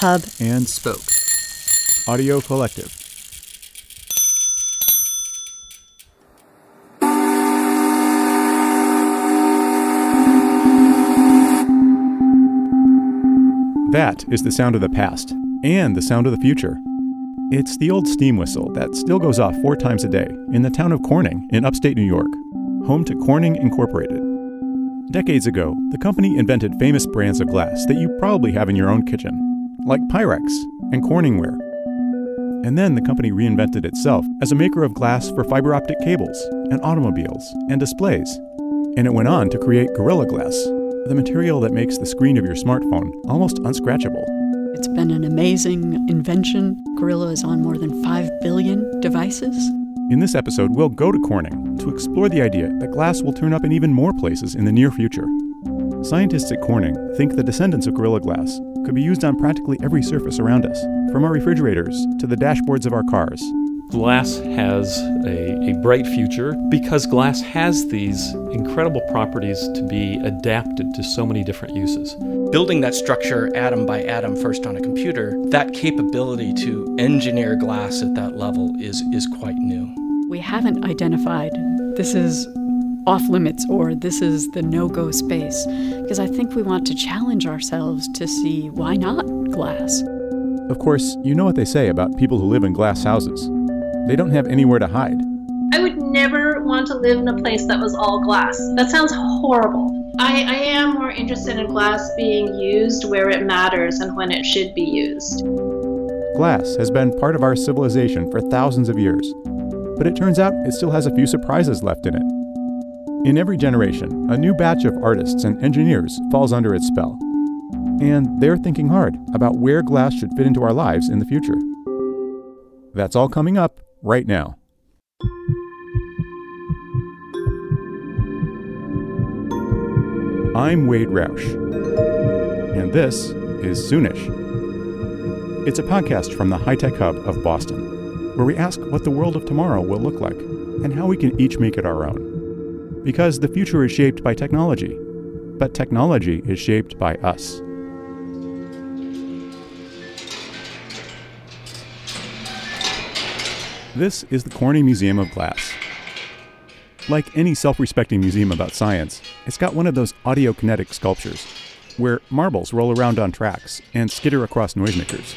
Hub, and Spoke. Audio Collective. That is the sound of the past and the sound of the future. It's the old steam whistle that still goes off four times a day in the town of Corning in upstate New York, home to Corning Incorporated. Decades ago, the company invented famous brands of glass that you probably have in your own kitchen, like Pyrex and Corningware. And then the company reinvented itself as a maker of glass for fiber optic cables and automobiles and displays. And it went on to create Gorilla Glass, the material that makes the screen of your smartphone almost unscratchable. It's been an amazing invention. Gorilla is on more than 5 billion devices. In this episode, we'll go to Corning to explore the idea that glass will turn up in even more places in the near future. Scientists at Corning think the descendants of Gorilla Glass could be used on practically every surface around us, from our refrigerators to the dashboards of our cars. Glass has a, a bright future because glass has these incredible properties to be adapted to so many different uses. Building that structure atom by atom first on a computer, that capability to engineer glass at that level is, is quite new. We haven't identified this is off limits or this is the no go space because I think we want to challenge ourselves to see why not glass. Of course, you know what they say about people who live in glass houses they don't have anywhere to hide. I would never want to live in a place that was all glass. That sounds horrible. I, I am more interested in glass being used where it matters and when it should be used. Glass has been part of our civilization for thousands of years, but it turns out it still has a few surprises left in it. In every generation, a new batch of artists and engineers falls under its spell. And they're thinking hard about where glass should fit into our lives in the future. That's all coming up right now. I'm Wade Roush, and this is Soonish. It's a podcast from the High Tech Hub of Boston, where we ask what the world of tomorrow will look like and how we can each make it our own. Because the future is shaped by technology, but technology is shaped by us. This is the Corning Museum of Glass. Like any self respecting museum about science, it's got one of those audiokinetic sculptures, where marbles roll around on tracks and skitter across noisemakers.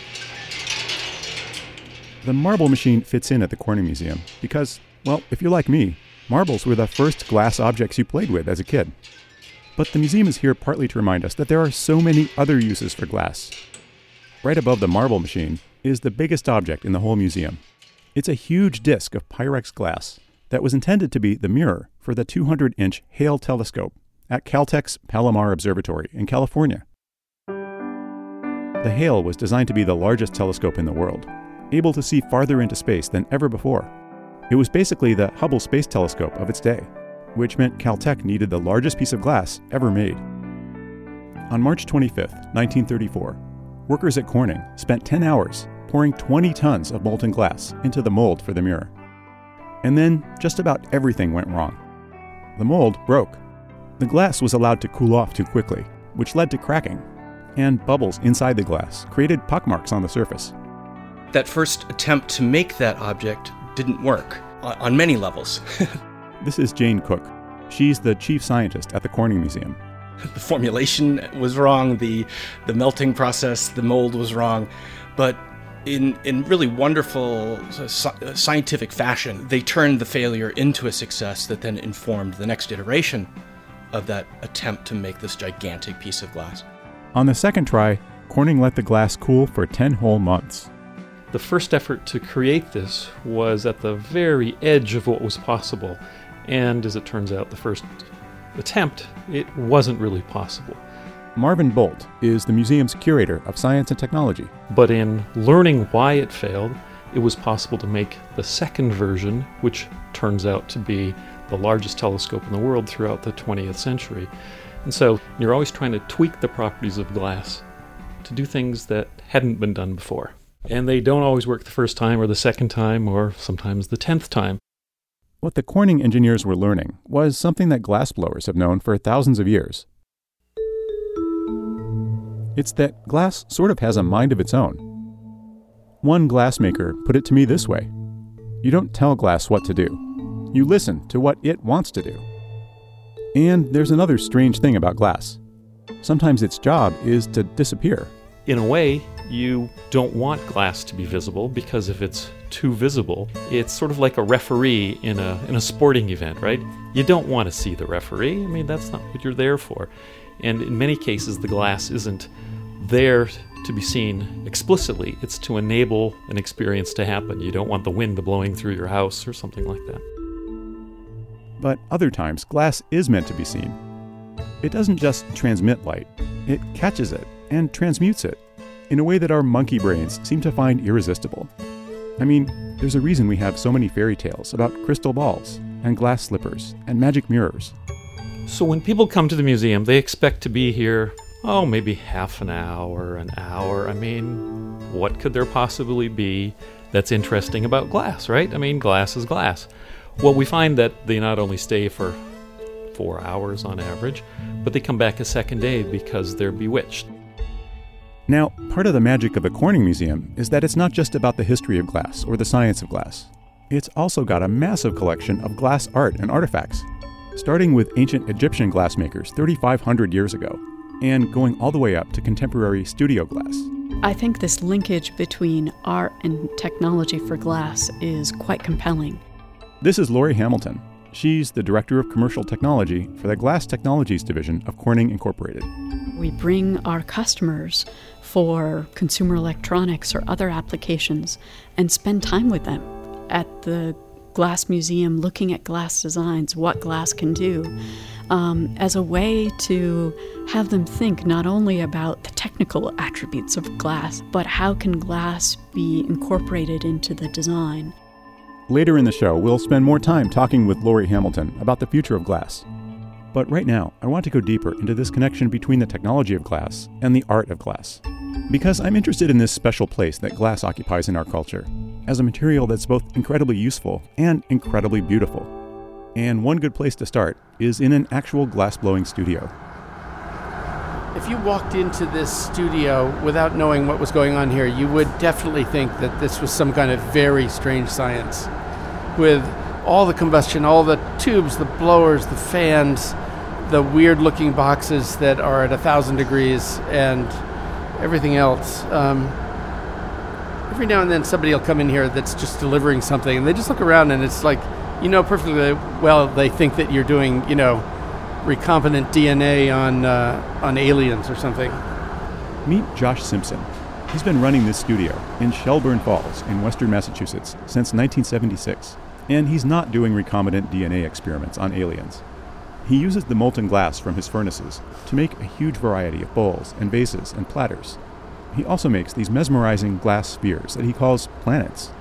The marble machine fits in at the Corning Museum because, well, if you're like me, marbles were the first glass objects you played with as a kid. But the museum is here partly to remind us that there are so many other uses for glass. Right above the marble machine is the biggest object in the whole museum it's a huge disk of Pyrex glass that was intended to be the mirror for the 200 inch Hale telescope at Caltech's Palomar Observatory in California. The Hale was designed to be the largest telescope in the world, able to see farther into space than ever before. It was basically the Hubble Space Telescope of its day, which meant Caltech needed the largest piece of glass ever made. On March 25, 1934, workers at Corning spent 10 hours pouring 20 tons of molten glass into the mold for the mirror. And then just about everything went wrong. The mold broke. The glass was allowed to cool off too quickly, which led to cracking, and bubbles inside the glass created pockmarks on the surface. That first attempt to make that object didn't work on many levels. this is Jane Cook. She's the chief scientist at the Corning Museum. The formulation was wrong, the, the melting process, the mold was wrong, but in, in really wonderful uh, uh, scientific fashion, they turned the failure into a success that then informed the next iteration of that attempt to make this gigantic piece of glass. On the second try, Corning let the glass cool for 10 whole months. The first effort to create this was at the very edge of what was possible, and as it turns out, the first attempt, it wasn't really possible. Marvin Bolt is the museum's curator of science and technology. But in learning why it failed, it was possible to make the second version, which turns out to be the largest telescope in the world throughout the 20th century. And so you're always trying to tweak the properties of glass to do things that hadn't been done before. And they don't always work the first time or the second time or sometimes the tenth time. What the Corning engineers were learning was something that glassblowers have known for thousands of years It's that glass sort of has a mind of its own. One glassmaker put it to me this way You don't tell glass what to do, you listen to what it wants to do. And there's another strange thing about glass. Sometimes its job is to disappear. In a way, you don't want glass to be visible because if it's too visible, it's sort of like a referee in a in a sporting event, right? You don't want to see the referee. I mean, that's not what you're there for. And in many cases, the glass isn't there to be seen explicitly. It's to enable an experience to happen. You don't want the wind blowing through your house or something like that. But other times, glass is meant to be seen. It doesn't just transmit light, it catches it and transmutes it in a way that our monkey brains seem to find irresistible. I mean, there's a reason we have so many fairy tales about crystal balls and glass slippers and magic mirrors. So when people come to the museum, they expect to be here, oh, maybe half an hour, an hour. I mean, what could there possibly be that's interesting about glass, right? I mean, glass is glass. Well, we find that they not only stay for four hours on average, but they come back a second day because they're bewitched. Now, part of the magic of the Corning Museum is that it's not just about the history of glass or the science of glass. It's also got a massive collection of glass art and artifacts, starting with ancient Egyptian glassmakers 3,500 years ago, and going all the way up to contemporary studio glass. I think this linkage between art and technology for glass is quite compelling. This is Laurie Hamilton. She's the Director of Commercial Technology for the Glass Technologies Division of Corning Incorporated. We bring our customers for consumer electronics or other applications and spend time with them at the Glass Museum looking at glass designs, what glass can do, um, as a way to have them think not only about the technical attributes of glass, but how can glass be incorporated into the design. Later in the show, we'll spend more time talking with Laurie Hamilton about the future of glass. But right now, I want to go deeper into this connection between the technology of glass and the art of glass. Because I'm interested in this special place that glass occupies in our culture, as a material that's both incredibly useful and incredibly beautiful. And one good place to start is in an actual glass blowing studio. If you walked into this studio without knowing what was going on here, you would definitely think that this was some kind of very strange science with all the combustion, all the tubes, the blowers, the fans, the weird looking boxes that are at a thousand degrees, and everything else. Um, every now and then somebody will come in here that's just delivering something, and they just look around, and it's like, you know, perfectly well, they think that you're doing, you know, recombinant DNA on, uh, on aliens or something. Meet Josh Simpson. He's been running this studio in Shelburne Falls in western Massachusetts since 1976, and he's not doing recombinant DNA experiments on aliens. He uses the molten glass from his furnaces to make a huge variety of bowls and vases and platters. He also makes these mesmerizing glass spheres that he calls planets.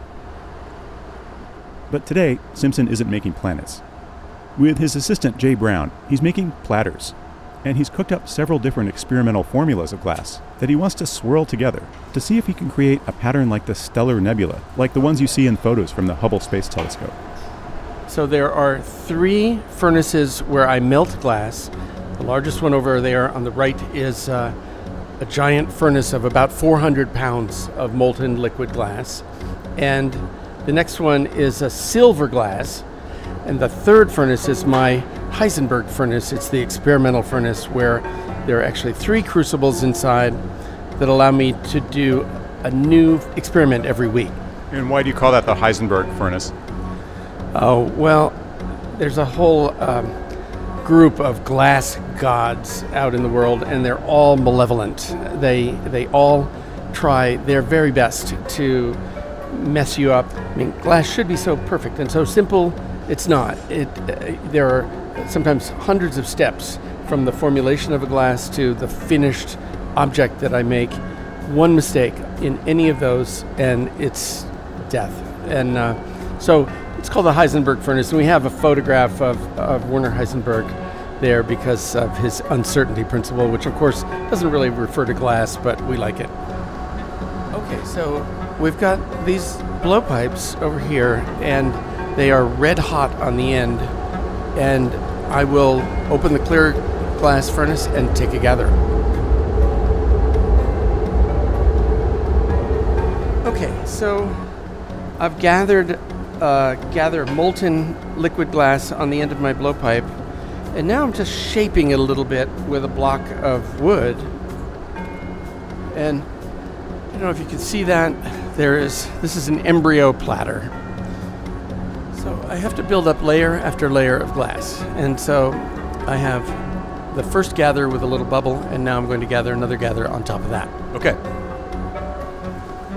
But today, Simpson isn't making planets. With his assistant Jay Brown, he's making platters, and he's cooked up several different experimental formulas of glass that he wants to swirl together to see if he can create a pattern like the stellar nebula, like the ones you see in photos from the Hubble Space Telescope. So there are three furnaces where I melt glass. The largest one over there on the right is uh, a giant furnace of about 400 pounds of molten liquid glass. And the next one is a silver glass. And the third furnace is my Heisenberg furnace. It's the experimental furnace where there are actually three crucibles inside that allow me to do a new experiment every week. And why do you call that the Heisenberg furnace? Oh, well, there's a whole um, group of glass gods out in the world, and they're all malevolent. They, they all try their very best to mess you up. I mean, glass should be so perfect and so simple. It's not. It, uh, there are sometimes hundreds of steps from the formulation of a glass to the finished object that I make. One mistake in any of those, and it's death. And uh, so it's called the Heisenberg furnace, and we have a photograph of, of Werner Heisenberg there because of his uncertainty principle, which of course doesn't really refer to glass, but we like it. Okay, so we've got these blowpipes over here, and they are red hot on the end, and I will open the clear glass furnace and take a gather. Okay, so I've gathered uh, gather molten liquid glass on the end of my blowpipe, and now I'm just shaping it a little bit with a block of wood. And I don't know if you can see that. There is this is an embryo platter. Have to build up layer after layer of glass, and so I have the first gather with a little bubble, and now I'm going to gather another gather on top of that. Okay.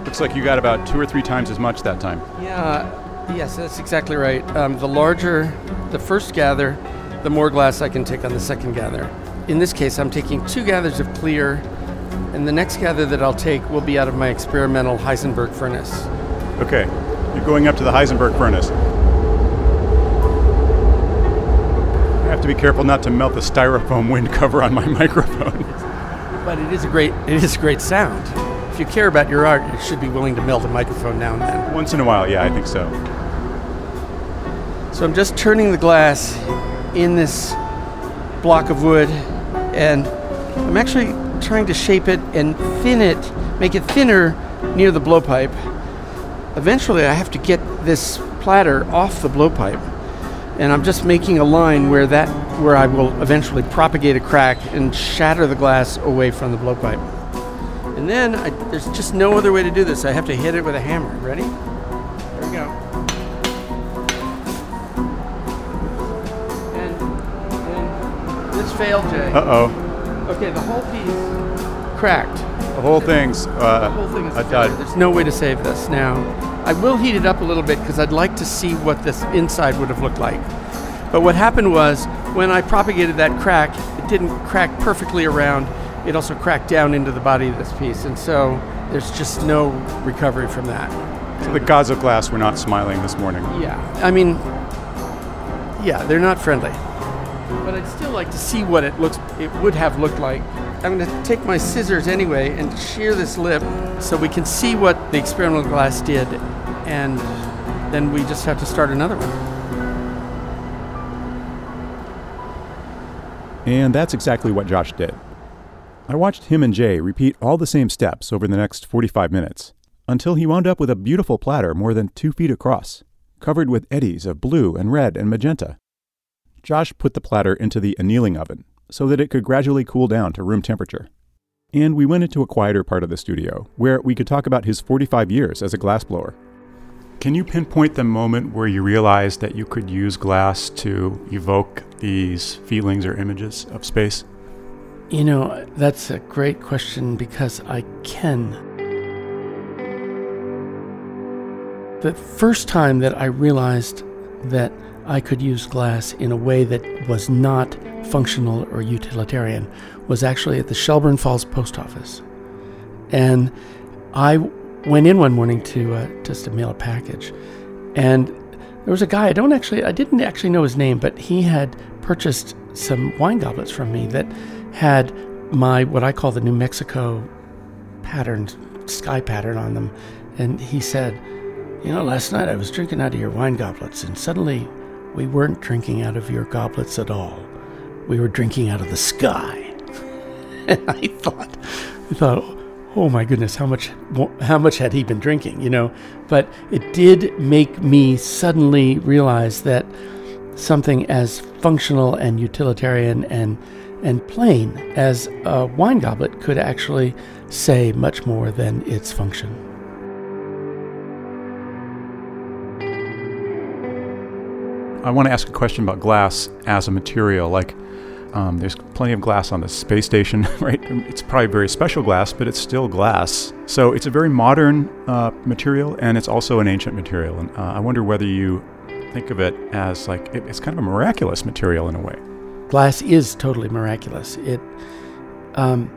Looks like you got about two or three times as much that time. Yeah, yes, that's exactly right. Um, the larger the first gather, the more glass I can take on the second gather. In this case, I'm taking two gathers of clear, and the next gather that I'll take will be out of my experimental Heisenberg furnace. Okay. You're going up to the Heisenberg furnace. I have to be careful not to melt the styrofoam wind cover on my microphone. But it is a great it is a great sound. If you care about your art, you should be willing to melt a microphone now and then. Once in a while, yeah, I think so. So I'm just turning the glass in this block of wood, and I'm actually trying to shape it and thin it, make it thinner near the blowpipe. Eventually, I have to get this platter off the blowpipe, and I'm just making a line where that where I will eventually propagate a crack and shatter the glass away from the blowpipe. And then I, there's just no other way to do this. I have to hit it with a hammer. Ready? There we go. And, and this failed, Jay. Uh oh. Okay, the whole piece cracked. The whole thing's uh, The whole thing is a dud. There's no way to save this now. I will heat it up a little bit because I'd like to see what this inside would have looked like. But what happened was when I propagated that crack, it didn't crack perfectly around. It also cracked down into the body of this piece, and so there's just no recovery from that. So The gods of glass were not smiling this morning. Yeah, I mean, yeah, they're not friendly. But I'd still like to see what it looks. It would have looked like. I'm going to take my scissors anyway and shear this lip so we can see what the experimental glass did, and then we just have to start another one. And that's exactly what Josh did. I watched him and Jay repeat all the same steps over the next 45 minutes until he wound up with a beautiful platter more than two feet across, covered with eddies of blue and red and magenta. Josh put the platter into the annealing oven so that it could gradually cool down to room temperature. And we went into a quieter part of the studio where we could talk about his 45 years as a glassblower. Can you pinpoint the moment where you realized that you could use glass to evoke these feelings or images of space? You know, that's a great question because I can. The first time that I realized that I could use glass in a way that was not functional or utilitarian was actually at the Shelburne Falls post office. And I went in one morning to uh, just to mail a package, and there was a guy I don't actually I didn't actually know his name, but he had purchased some wine goblets from me that had my what I call the New Mexico pattern sky pattern on them, and he said, "You know, last night I was drinking out of your wine goblets, and suddenly we weren't drinking out of your goblets at all. We were drinking out of the sky." and I thought, I thought, oh my goodness, how much how much had he been drinking, you know? But it did make me suddenly realize that something as functional and utilitarian and and plain as a wine goblet could actually say much more than its function. I want to ask a question about glass as a material. Like, um, there's plenty of glass on the space station, right? It's probably very special glass, but it's still glass. So it's a very modern uh, material, and it's also an ancient material. And uh, I wonder whether you think of it as like it, it's kind of a miraculous material in a way. Glass is totally miraculous. It um,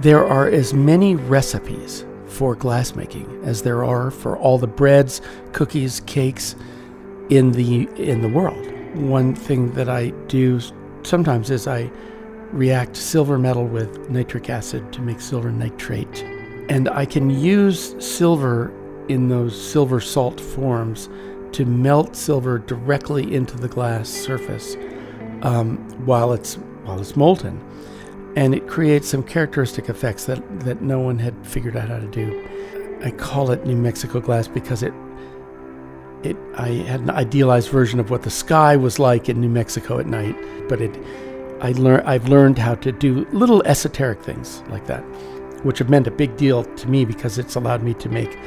there are as many recipes for glass making as there are for all the breads, cookies, cakes in the in the world. One thing that I do sometimes is I react silver metal with nitric acid to make silver nitrate, and I can use silver in those silver salt forms to melt silver directly into the glass surface um, while it's while it's molten, and it creates some characteristic effects that that no one had figured out how to do. I call it New Mexico glass because it it I had an idealized version of what the sky was like in New Mexico at night, but it I learn I've learned how to do little esoteric things like that, which have meant a big deal to me because it's allowed me to make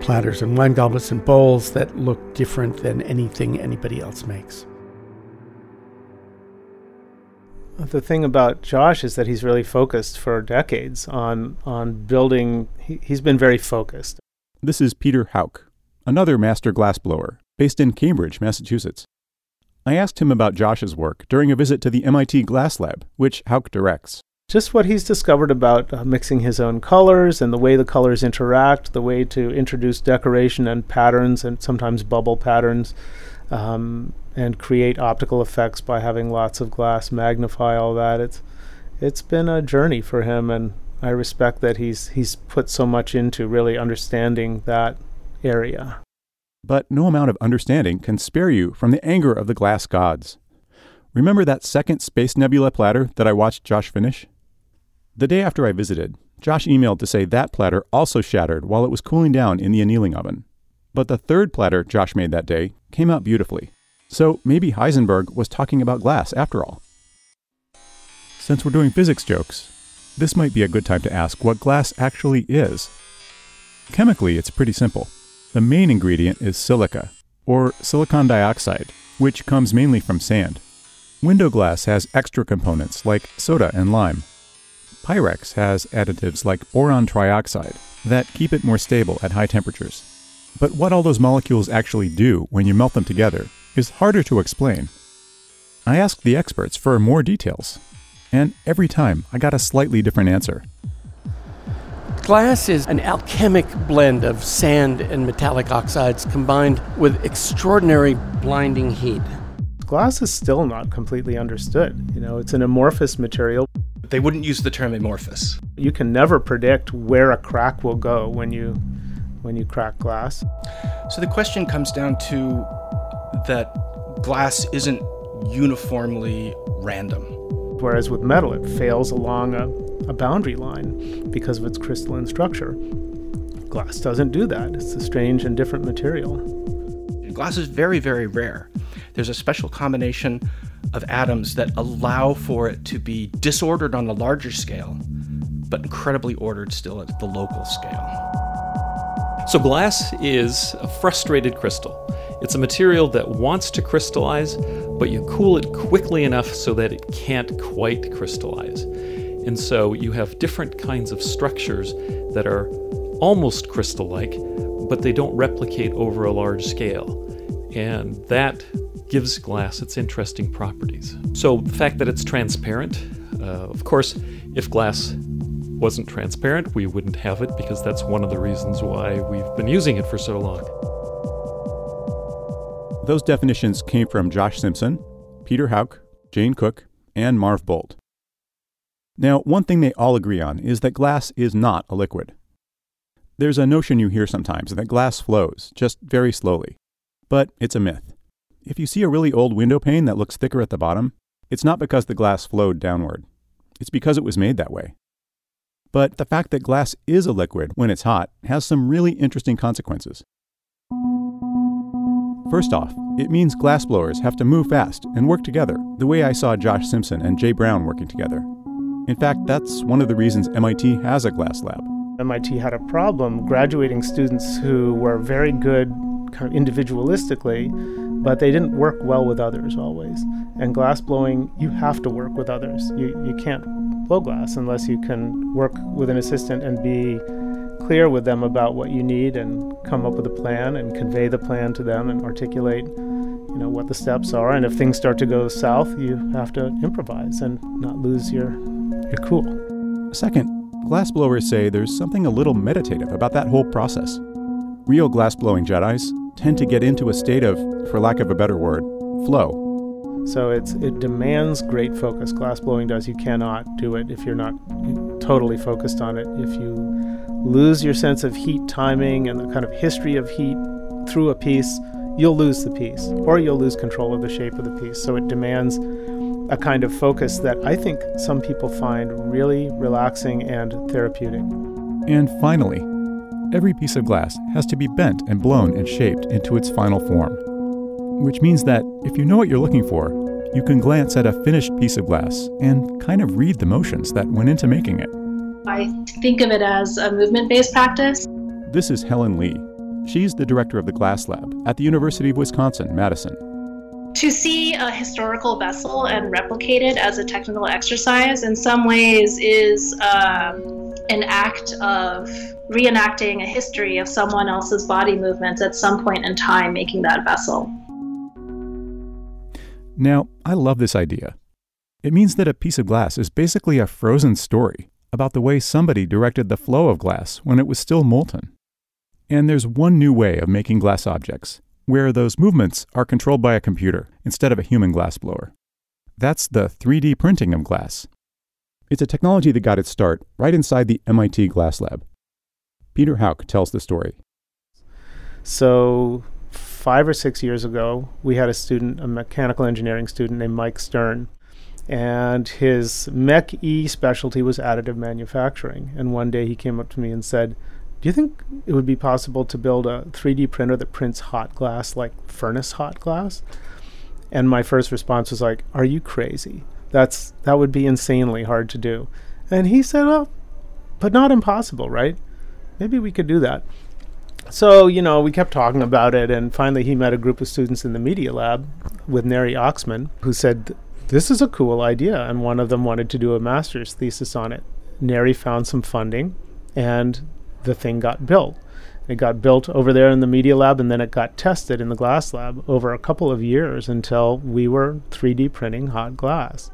platters and wine goblets and bowls that look different than anything anybody else makes. The thing about Josh is that he's really focused for decades on on building. He, he's been very focused. This is Peter Houk, another master glassblower based in Cambridge, Massachusetts. I asked him about Josh's work during a visit to the MIT Glass Lab, which Houk directs. Just what he's discovered about uh, mixing his own colors and the way the colors interact, the way to introduce decoration and patterns and sometimes bubble patterns, um, and create optical effects by having lots of glass magnify all that. It's it's been a journey for him, and I respect that he's he's put so much into really understanding that area. But no amount of understanding can spare you from the anger of the glass gods. Remember that second Space Nebula platter that I watched Josh finish? The day after I visited, Josh emailed to say that platter also shattered while it was cooling down in the annealing oven. But the third platter Josh made that day came out beautifully. So maybe Heisenberg was talking about glass after all. Since we're doing physics jokes, this might be a good time to ask what glass actually is. Chemically, it's pretty simple. The main ingredient is silica, or silicon dioxide, which comes mainly from sand. Window glass has extra components like soda and lime. Pyrex has additives like boron trioxide that keep it more stable at high temperatures. But what all those molecules actually do when you melt them together is harder to explain. I asked the experts for more details, and every time I got a slightly different answer. Glass is an alchemic blend of sand and metallic oxides combined with extraordinary blinding heat. Glass is still not completely understood. You know, it's an amorphous material. They wouldn't use the term amorphous. You can never predict where a crack will go when you when you crack glass. So the question comes down to that glass isn't uniformly random. Whereas with metal, it fails along a, a boundary line because of its crystalline structure. Glass doesn't do that. It's a strange and different material. Glass is very, very rare. There's a special combination of atoms that allow for it to be disordered on a larger scale, but incredibly ordered still at the local scale. So, glass is a frustrated crystal. It's a material that wants to crystallize, but you cool it quickly enough so that it can't quite crystallize. And so you have different kinds of structures that are almost crystal like, but they don't replicate over a large scale. And that gives glass its interesting properties. So, the fact that it's transparent, uh, of course, if glass wasn't transparent, we wouldn't have it because that's one of the reasons why we've been using it for so long. Those definitions came from Josh Simpson, Peter Houk, Jane Cook, and Marv Bolt. Now, one thing they all agree on is that glass is not a liquid. There's a notion you hear sometimes that glass flows, just very slowly. But it's a myth. If you see a really old window pane that looks thicker at the bottom, it's not because the glass flowed downward. It's because it was made that way. But the fact that glass is a liquid when it's hot has some really interesting consequences. First off, it means glassblowers have to move fast and work together, the way I saw Josh Simpson and Jay Brown working together. In fact, that's one of the reasons MIT has a glass lab. MIT had a problem graduating students who were very good kind of individualistically, but they didn't work well with others always. And glass blowing, you have to work with others. You, you can't blow glass unless you can work with an assistant and be clear with them about what you need and come up with a plan and convey the plan to them and articulate you know what the steps are and if things start to go south you have to improvise and not lose your your cool Second, glassblowers say there's something a little meditative about that whole process. Real glassblowing Jedi's tend to get into a state of, for lack of a better word, flow. so it's it demands great focus glass blowing does you cannot do it if you're not totally focused on it if you lose your sense of heat timing and the kind of history of heat through a piece you'll lose the piece or you'll lose control of the shape of the piece so it demands a kind of focus that I think some people find really relaxing and therapeutic. And finally, every piece of glass has to be bent and blown and shaped into its final form. Which means that if you know what you're looking for, you can glance at a finished piece of glass and kind of read the motions that went into making it. I think of it as a movement based practice. This is Helen Lee. She's the director of the Glass Lab at the University of Wisconsin Madison. To see a historical vessel and replicate it as a technical exercise in some ways is uh, an act of reenacting a history of someone else's body movements at some point in time making that vessel. Now, I love this idea. It means that a piece of glass is basically a frozen story about the way somebody directed the flow of glass when it was still molten. And there's one new way of making glass objects, where those movements are controlled by a computer instead of a human glassblower. That's the 3D printing of glass. It's a technology that got its start right inside the MIT Glass Lab. Peter Houk tells the story. So, five or six years ago, we had a student, a mechanical engineering student named Mike Stern, and his Mech E specialty was additive manufacturing. And one day he came up to me and said, Do you think it would be possible to build a 3D printer that prints hot glass like furnace hot glass? And my first response was like, Are you crazy? That's that would be insanely hard to do. And he said, Well, but not impossible, right? Maybe we could do that. So, you know, we kept talking about it, and finally he met a group of students in the media lab with Neri Oxman, who said, This is a cool idea. And one of them wanted to do a master's thesis on it. Neri found some funding, and the thing got built. It got built over there in the media lab, and then it got tested in the glass lab over a couple of years until we were 3D printing hot glass.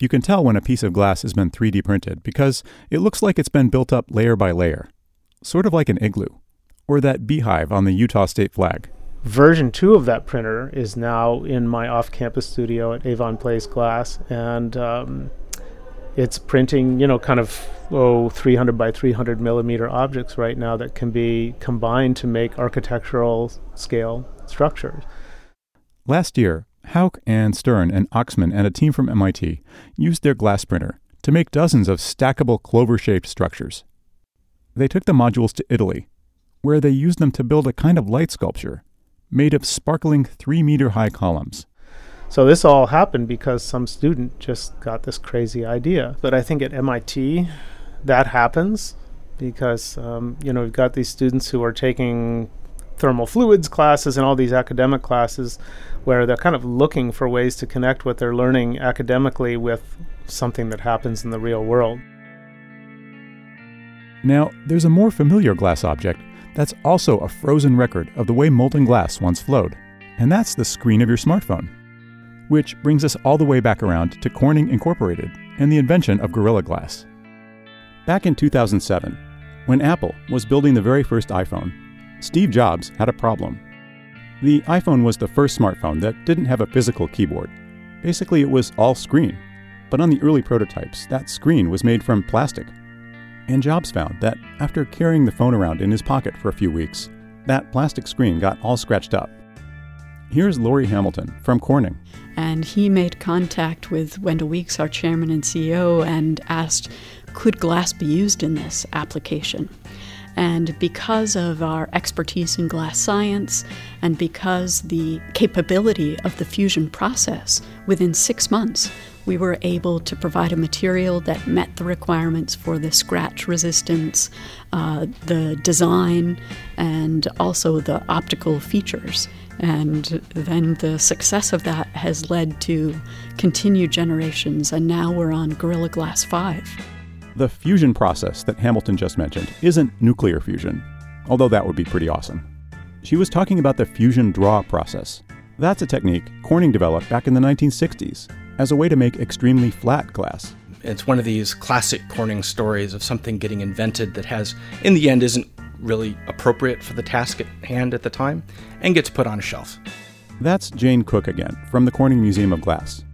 You can tell when a piece of glass has been 3D printed because it looks like it's been built up layer by layer, sort of like an igloo or that beehive on the Utah state flag. Version 2 of that printer is now in my off campus studio at Avon Place Glass, and um, it's printing, you know, kind of oh, 300 by 300 millimeter objects right now that can be combined to make architectural scale structures. Last year, Houk and Stern and Oxman and a team from MIT used their glass printer to make dozens of stackable clover shaped structures. They took the modules to Italy where they used them to build a kind of light sculpture made of sparkling three meter high columns. So this all happened because some student just got this crazy idea. But I think at MIT, that happens because um, you know we've got these students who are taking thermal fluids classes and all these academic classes where they're kind of looking for ways to connect what they're learning academically with something that happens in the real world. Now, there's a more familiar glass object that's also a frozen record of the way molten glass once flowed, and that's the screen of your smartphone. Which brings us all the way back around to Corning Incorporated and the invention of Gorilla Glass. Back in 2007, when Apple was building the very first iPhone, Steve Jobs had a problem. The iPhone was the first smartphone that didn't have a physical keyboard. Basically, it was all screen. But on the early prototypes, that screen was made from plastic and Jobs found that after carrying the phone around in his pocket for a few weeks, that plastic screen got all scratched up. Here's Laurie Hamilton from Corning. And he made contact with Wendell Weeks, our chairman and CEO, and asked, could glass be used in this application? And because of our expertise in glass science and because the capability of the fusion process, within six months, we were able to provide a material that met the requirements for the scratch resistance, uh, the design, and also the optical features. And then the success of that has led to continued generations, and now we're on Gorilla Glass 5. The fusion process that Hamilton just mentioned isn't nuclear fusion, although that would be pretty awesome. She was talking about the fusion draw process. That's a technique Corning developed back in the 1960s as a way to make extremely flat glass. It's one of these classic Corning stories of something getting invented that has, in the end, isn't really appropriate for the task at hand at the time and gets put on a shelf. That's Jane Cook again, from the Corning Museum of Glass.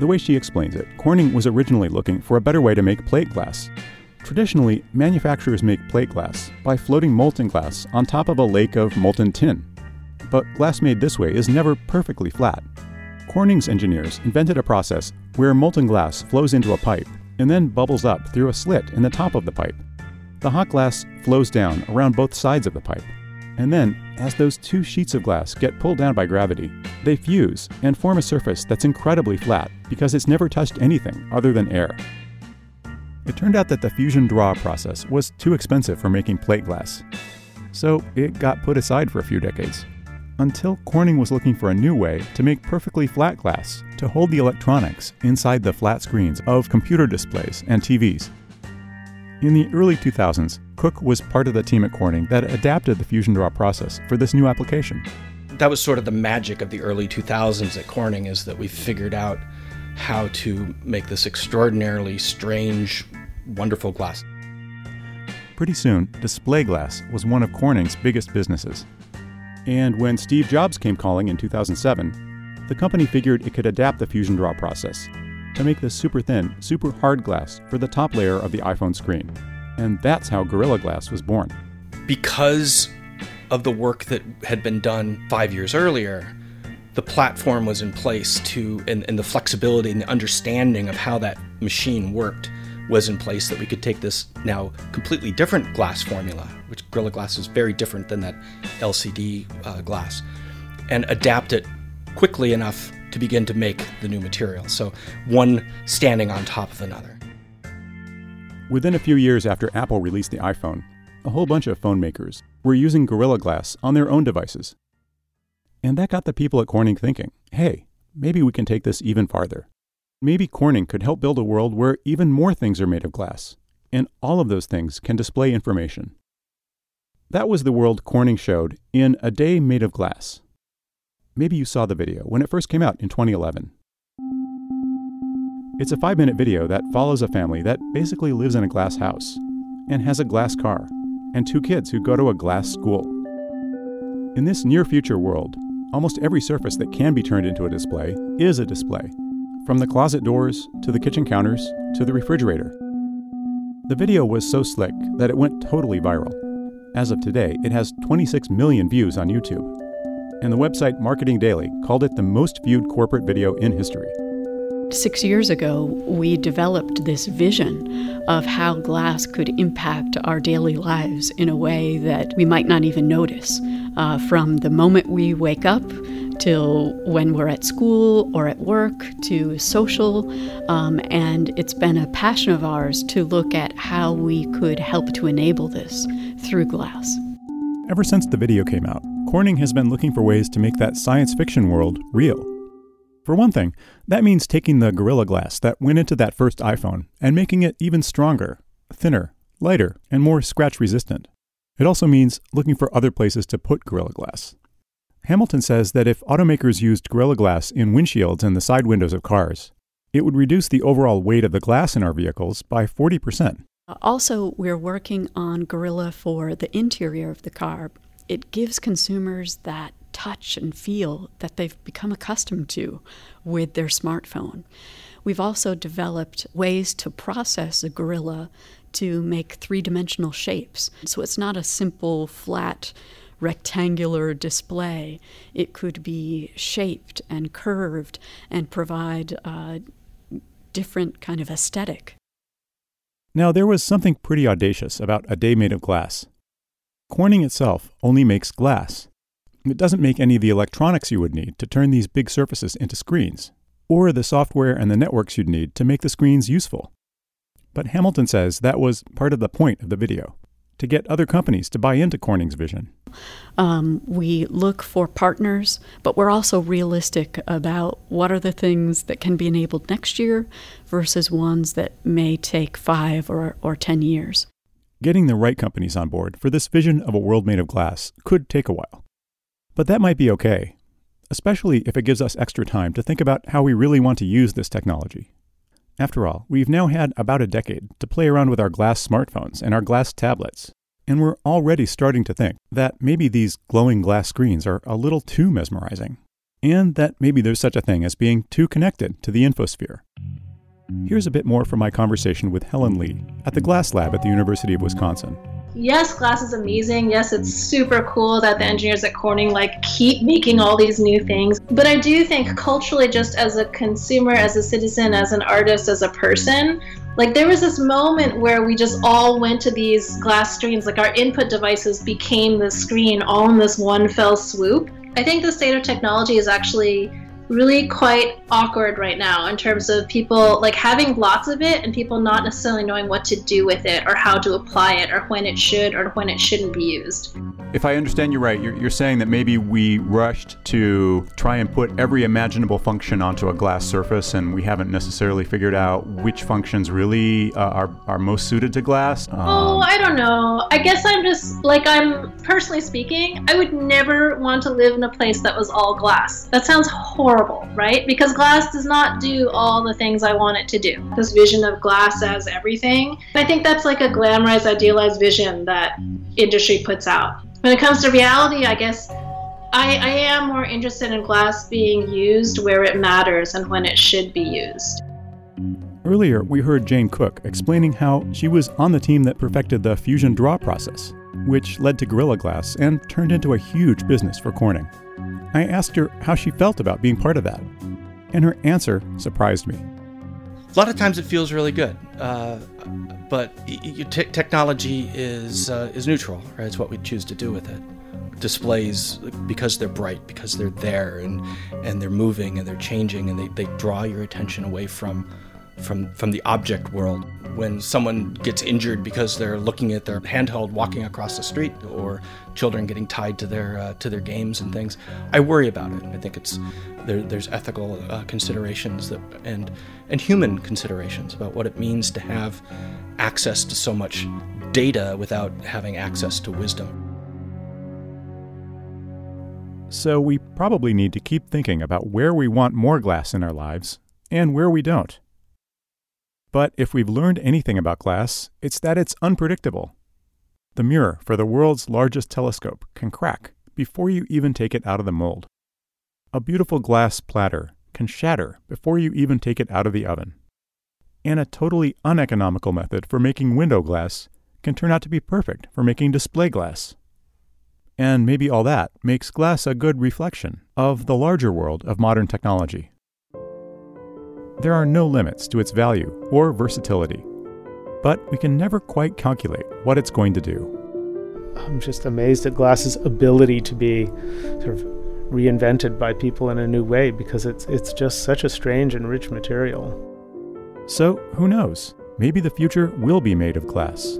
The way she explains it, Corning was originally looking for a better way to make plate glass. Traditionally, manufacturers make plate glass by floating molten glass on top of a lake of molten tin. But glass made this way is never perfectly flat. Corning's engineers invented a process where molten glass flows into a pipe and then bubbles up through a slit in the top of the pipe. The hot glass flows down around both sides of the pipe. And then, as those two sheets of glass get pulled down by gravity, they fuse and form a surface that's incredibly flat because it's never touched anything other than air. It turned out that the fusion draw process was too expensive for making plate glass, so it got put aside for a few decades. Until Corning was looking for a new way to make perfectly flat glass to hold the electronics inside the flat screens of computer displays and TVs. In the early 2000s, Cook was part of the team at Corning that adapted the fusion draw process for this new application. That was sort of the magic of the early 2000s at Corning is that we figured out how to make this extraordinarily strange, wonderful glass. Pretty soon, display glass was one of Corning's biggest businesses. And when Steve Jobs came calling in 2007, the company figured it could adapt the fusion draw process to make this super thin, super hard glass for the top layer of the iPhone screen. And that's how Gorilla Glass was born. Because of the work that had been done five years earlier, the platform was in place to, and, and the flexibility and the understanding of how that machine worked was in place that we could take this now completely different glass formula, which Gorilla Glass is very different than that LCD uh, glass, and adapt it quickly enough to begin to make the new material. So one standing on top of another. Within a few years after Apple released the iPhone, a whole bunch of phone makers were using Gorilla Glass on their own devices. And that got the people at Corning thinking hey, maybe we can take this even farther. Maybe Corning could help build a world where even more things are made of glass, and all of those things can display information. That was the world Corning showed in A Day Made of Glass. Maybe you saw the video when it first came out in 2011. It's a five minute video that follows a family that basically lives in a glass house and has a glass car and two kids who go to a glass school. In this near future world, almost every surface that can be turned into a display is a display, from the closet doors to the kitchen counters to the refrigerator. The video was so slick that it went totally viral. As of today, it has 26 million views on YouTube. And the website Marketing Daily called it the most viewed corporate video in history. Six years ago, we developed this vision of how glass could impact our daily lives in a way that we might not even notice. Uh, from the moment we wake up till when we're at school or at work to social. Um, and it's been a passion of ours to look at how we could help to enable this through glass. Ever since the video came out, Corning has been looking for ways to make that science fiction world real. For one thing, that means taking the Gorilla Glass that went into that first iPhone and making it even stronger, thinner, lighter, and more scratch resistant. It also means looking for other places to put Gorilla Glass. Hamilton says that if automakers used Gorilla Glass in windshields and the side windows of cars, it would reduce the overall weight of the glass in our vehicles by 40%. Also, we're working on Gorilla for the interior of the car. It gives consumers that touch and feel that they've become accustomed to with their smartphone. We've also developed ways to process a gorilla to make three dimensional shapes. So it's not a simple, flat, rectangular display. It could be shaped and curved and provide a different kind of aesthetic. Now, there was something pretty audacious about a day made of glass. Corning itself only makes glass. It doesn't make any of the electronics you would need to turn these big surfaces into screens, or the software and the networks you'd need to make the screens useful. But Hamilton says that was part of the point of the video to get other companies to buy into Corning's vision. Um, we look for partners, but we're also realistic about what are the things that can be enabled next year versus ones that may take five or, or ten years. Getting the right companies on board for this vision of a world made of glass could take a while. But that might be okay, especially if it gives us extra time to think about how we really want to use this technology. After all, we've now had about a decade to play around with our glass smartphones and our glass tablets, and we're already starting to think that maybe these glowing glass screens are a little too mesmerizing, and that maybe there's such a thing as being too connected to the infosphere. Here's a bit more from my conversation with Helen Lee at the Glass Lab at the University of Wisconsin. yes, glass is amazing. Yes, it's super cool that the engineers at Corning like keep making all these new things. But I do think culturally, just as a consumer, as a citizen, as an artist, as a person, like there was this moment where we just all went to these glass screens, like our input devices became the screen all in this one fell swoop. I think the state of technology is actually really quite awkward right now in terms of people like having lots of it and people not necessarily knowing what to do with it or how to apply it or when it should or when it shouldn't be used. If I understand you right, you're, you're saying that maybe we rushed to try and put every imaginable function onto a glass surface and we haven't necessarily figured out which functions really uh, are, are most suited to glass. Um, oh, I don't know. I guess I'm just like, I'm personally speaking, I would never want to live in a place that was all glass. That sounds horrible horrible, right? Because glass does not do all the things I want it to do. This vision of glass as everything. I think that's like a glamorized, idealized vision that industry puts out. When it comes to reality, I guess I, I am more interested in glass being used where it matters and when it should be used. Earlier, we heard Jane Cook explaining how she was on the team that perfected the fusion draw process, which led to Gorilla Glass and turned into a huge business for Corning. I asked her how she felt about being part of that, and her answer surprised me. A lot of times it feels really good, uh, but t- technology is uh, is neutral. Right? It's what we choose to do with it. Displays because they're bright, because they're there, and and they're moving and they're changing, and they, they draw your attention away from from from the object world. When someone gets injured because they're looking at their handheld walking across the street, or children getting tied to their uh, to their games and things, I worry about it. I think it's there, there's ethical uh, considerations that and and human considerations about what it means to have access to so much data without having access to wisdom. So we probably need to keep thinking about where we want more glass in our lives and where we don't. But if we've learned anything about glass, it's that it's unpredictable. The mirror for the world's largest telescope can crack before you even take it out of the mold. A beautiful glass platter can shatter before you even take it out of the oven. And a totally uneconomical method for making window glass can turn out to be perfect for making display glass. And maybe all that makes glass a good reflection of the larger world of modern technology. There are no limits to its value or versatility, but we can never quite calculate what it's going to do. I'm just amazed at glass's ability to be sort of reinvented by people in a new way because it's it's just such a strange and rich material. So, who knows? Maybe the future will be made of glass.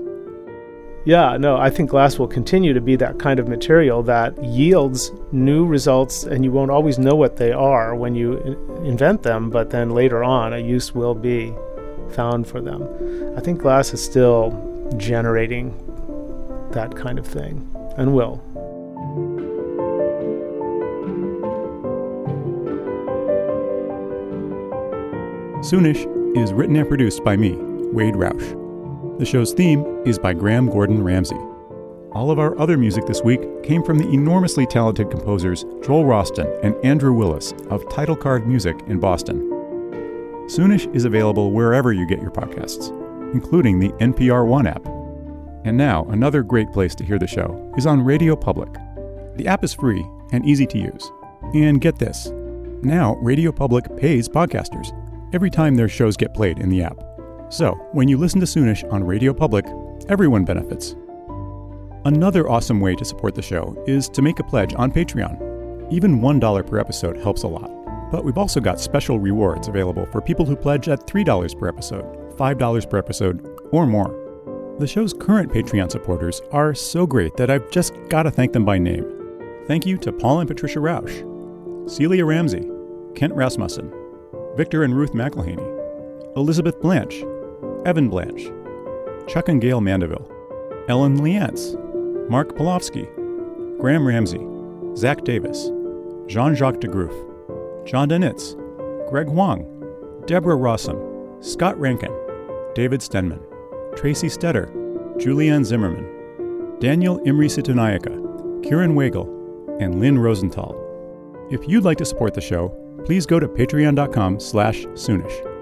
Yeah, no, I think glass will continue to be that kind of material that yields new results, and you won't always know what they are when you invent them, but then later on, a use will be found for them. I think glass is still generating that kind of thing and will. Soonish is written and produced by me, Wade Roush. The show's theme is by Graham Gordon Ramsay. All of our other music this week came from the enormously talented composers Joel Roston and Andrew Willis of Title Card Music in Boston. Soonish is available wherever you get your podcasts, including the NPR One app. And now, another great place to hear the show is on Radio Public. The app is free and easy to use. And get this now, Radio Public pays podcasters every time their shows get played in the app. So, when you listen to Soonish on Radio Public, everyone benefits. Another awesome way to support the show is to make a pledge on Patreon. Even $1 per episode helps a lot. But we've also got special rewards available for people who pledge at $3 per episode, $5 per episode, or more. The show's current Patreon supporters are so great that I've just got to thank them by name. Thank you to Paul and Patricia Roush, Celia Ramsey, Kent Rasmussen, Victor and Ruth McElhaney, Elizabeth Blanche, Evan Blanche, Chuck and Gail Mandeville, Ellen Liantz, Mark Polofsky, Graham Ramsey, Zach Davis, Jean Jacques de DeGroof, John Denitz, Greg Huang, Deborah Rossum, Scott Rankin, David Stenman, Tracy Stetter, Julianne Zimmerman, Daniel Imri Situnayaka, Kieran Wagle, and Lynn Rosenthal. If you'd like to support the show, please go to patreon.com slash soonish.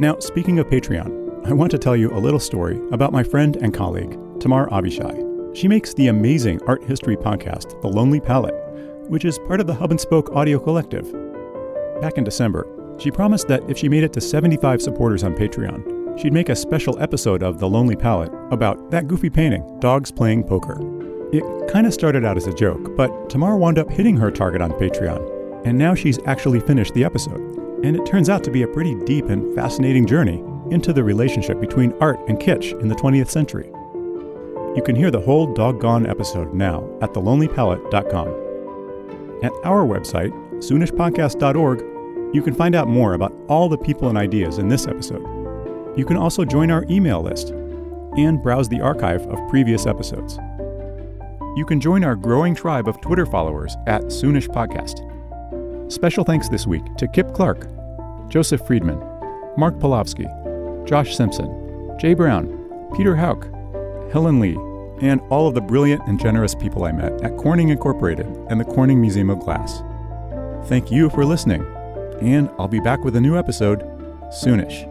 Now, speaking of Patreon, I want to tell you a little story about my friend and colleague, Tamar Avishai. She makes the amazing art history podcast, The Lonely Palette, which is part of the Hub and Spoke Audio Collective. Back in December, she promised that if she made it to 75 supporters on Patreon, she'd make a special episode of The Lonely Palette about that goofy painting, Dogs Playing Poker. It kind of started out as a joke, but Tamar wound up hitting her target on Patreon, and now she's actually finished the episode. And it turns out to be a pretty deep and fascinating journey into the relationship between art and kitsch in the 20th century. You can hear the whole doggone episode now at thelonelypalette.com. At our website, soonishpodcast.org, you can find out more about all the people and ideas in this episode. You can also join our email list and browse the archive of previous episodes. You can join our growing tribe of Twitter followers at Soonish Podcast. Special thanks this week to Kip Clark, Joseph Friedman, Mark Polowski, Josh Simpson, Jay Brown, Peter Houk, Helen Lee, and all of the brilliant and generous people I met at Corning Incorporated and the Corning Museum of Glass. Thank you for listening, and I'll be back with a new episode soonish.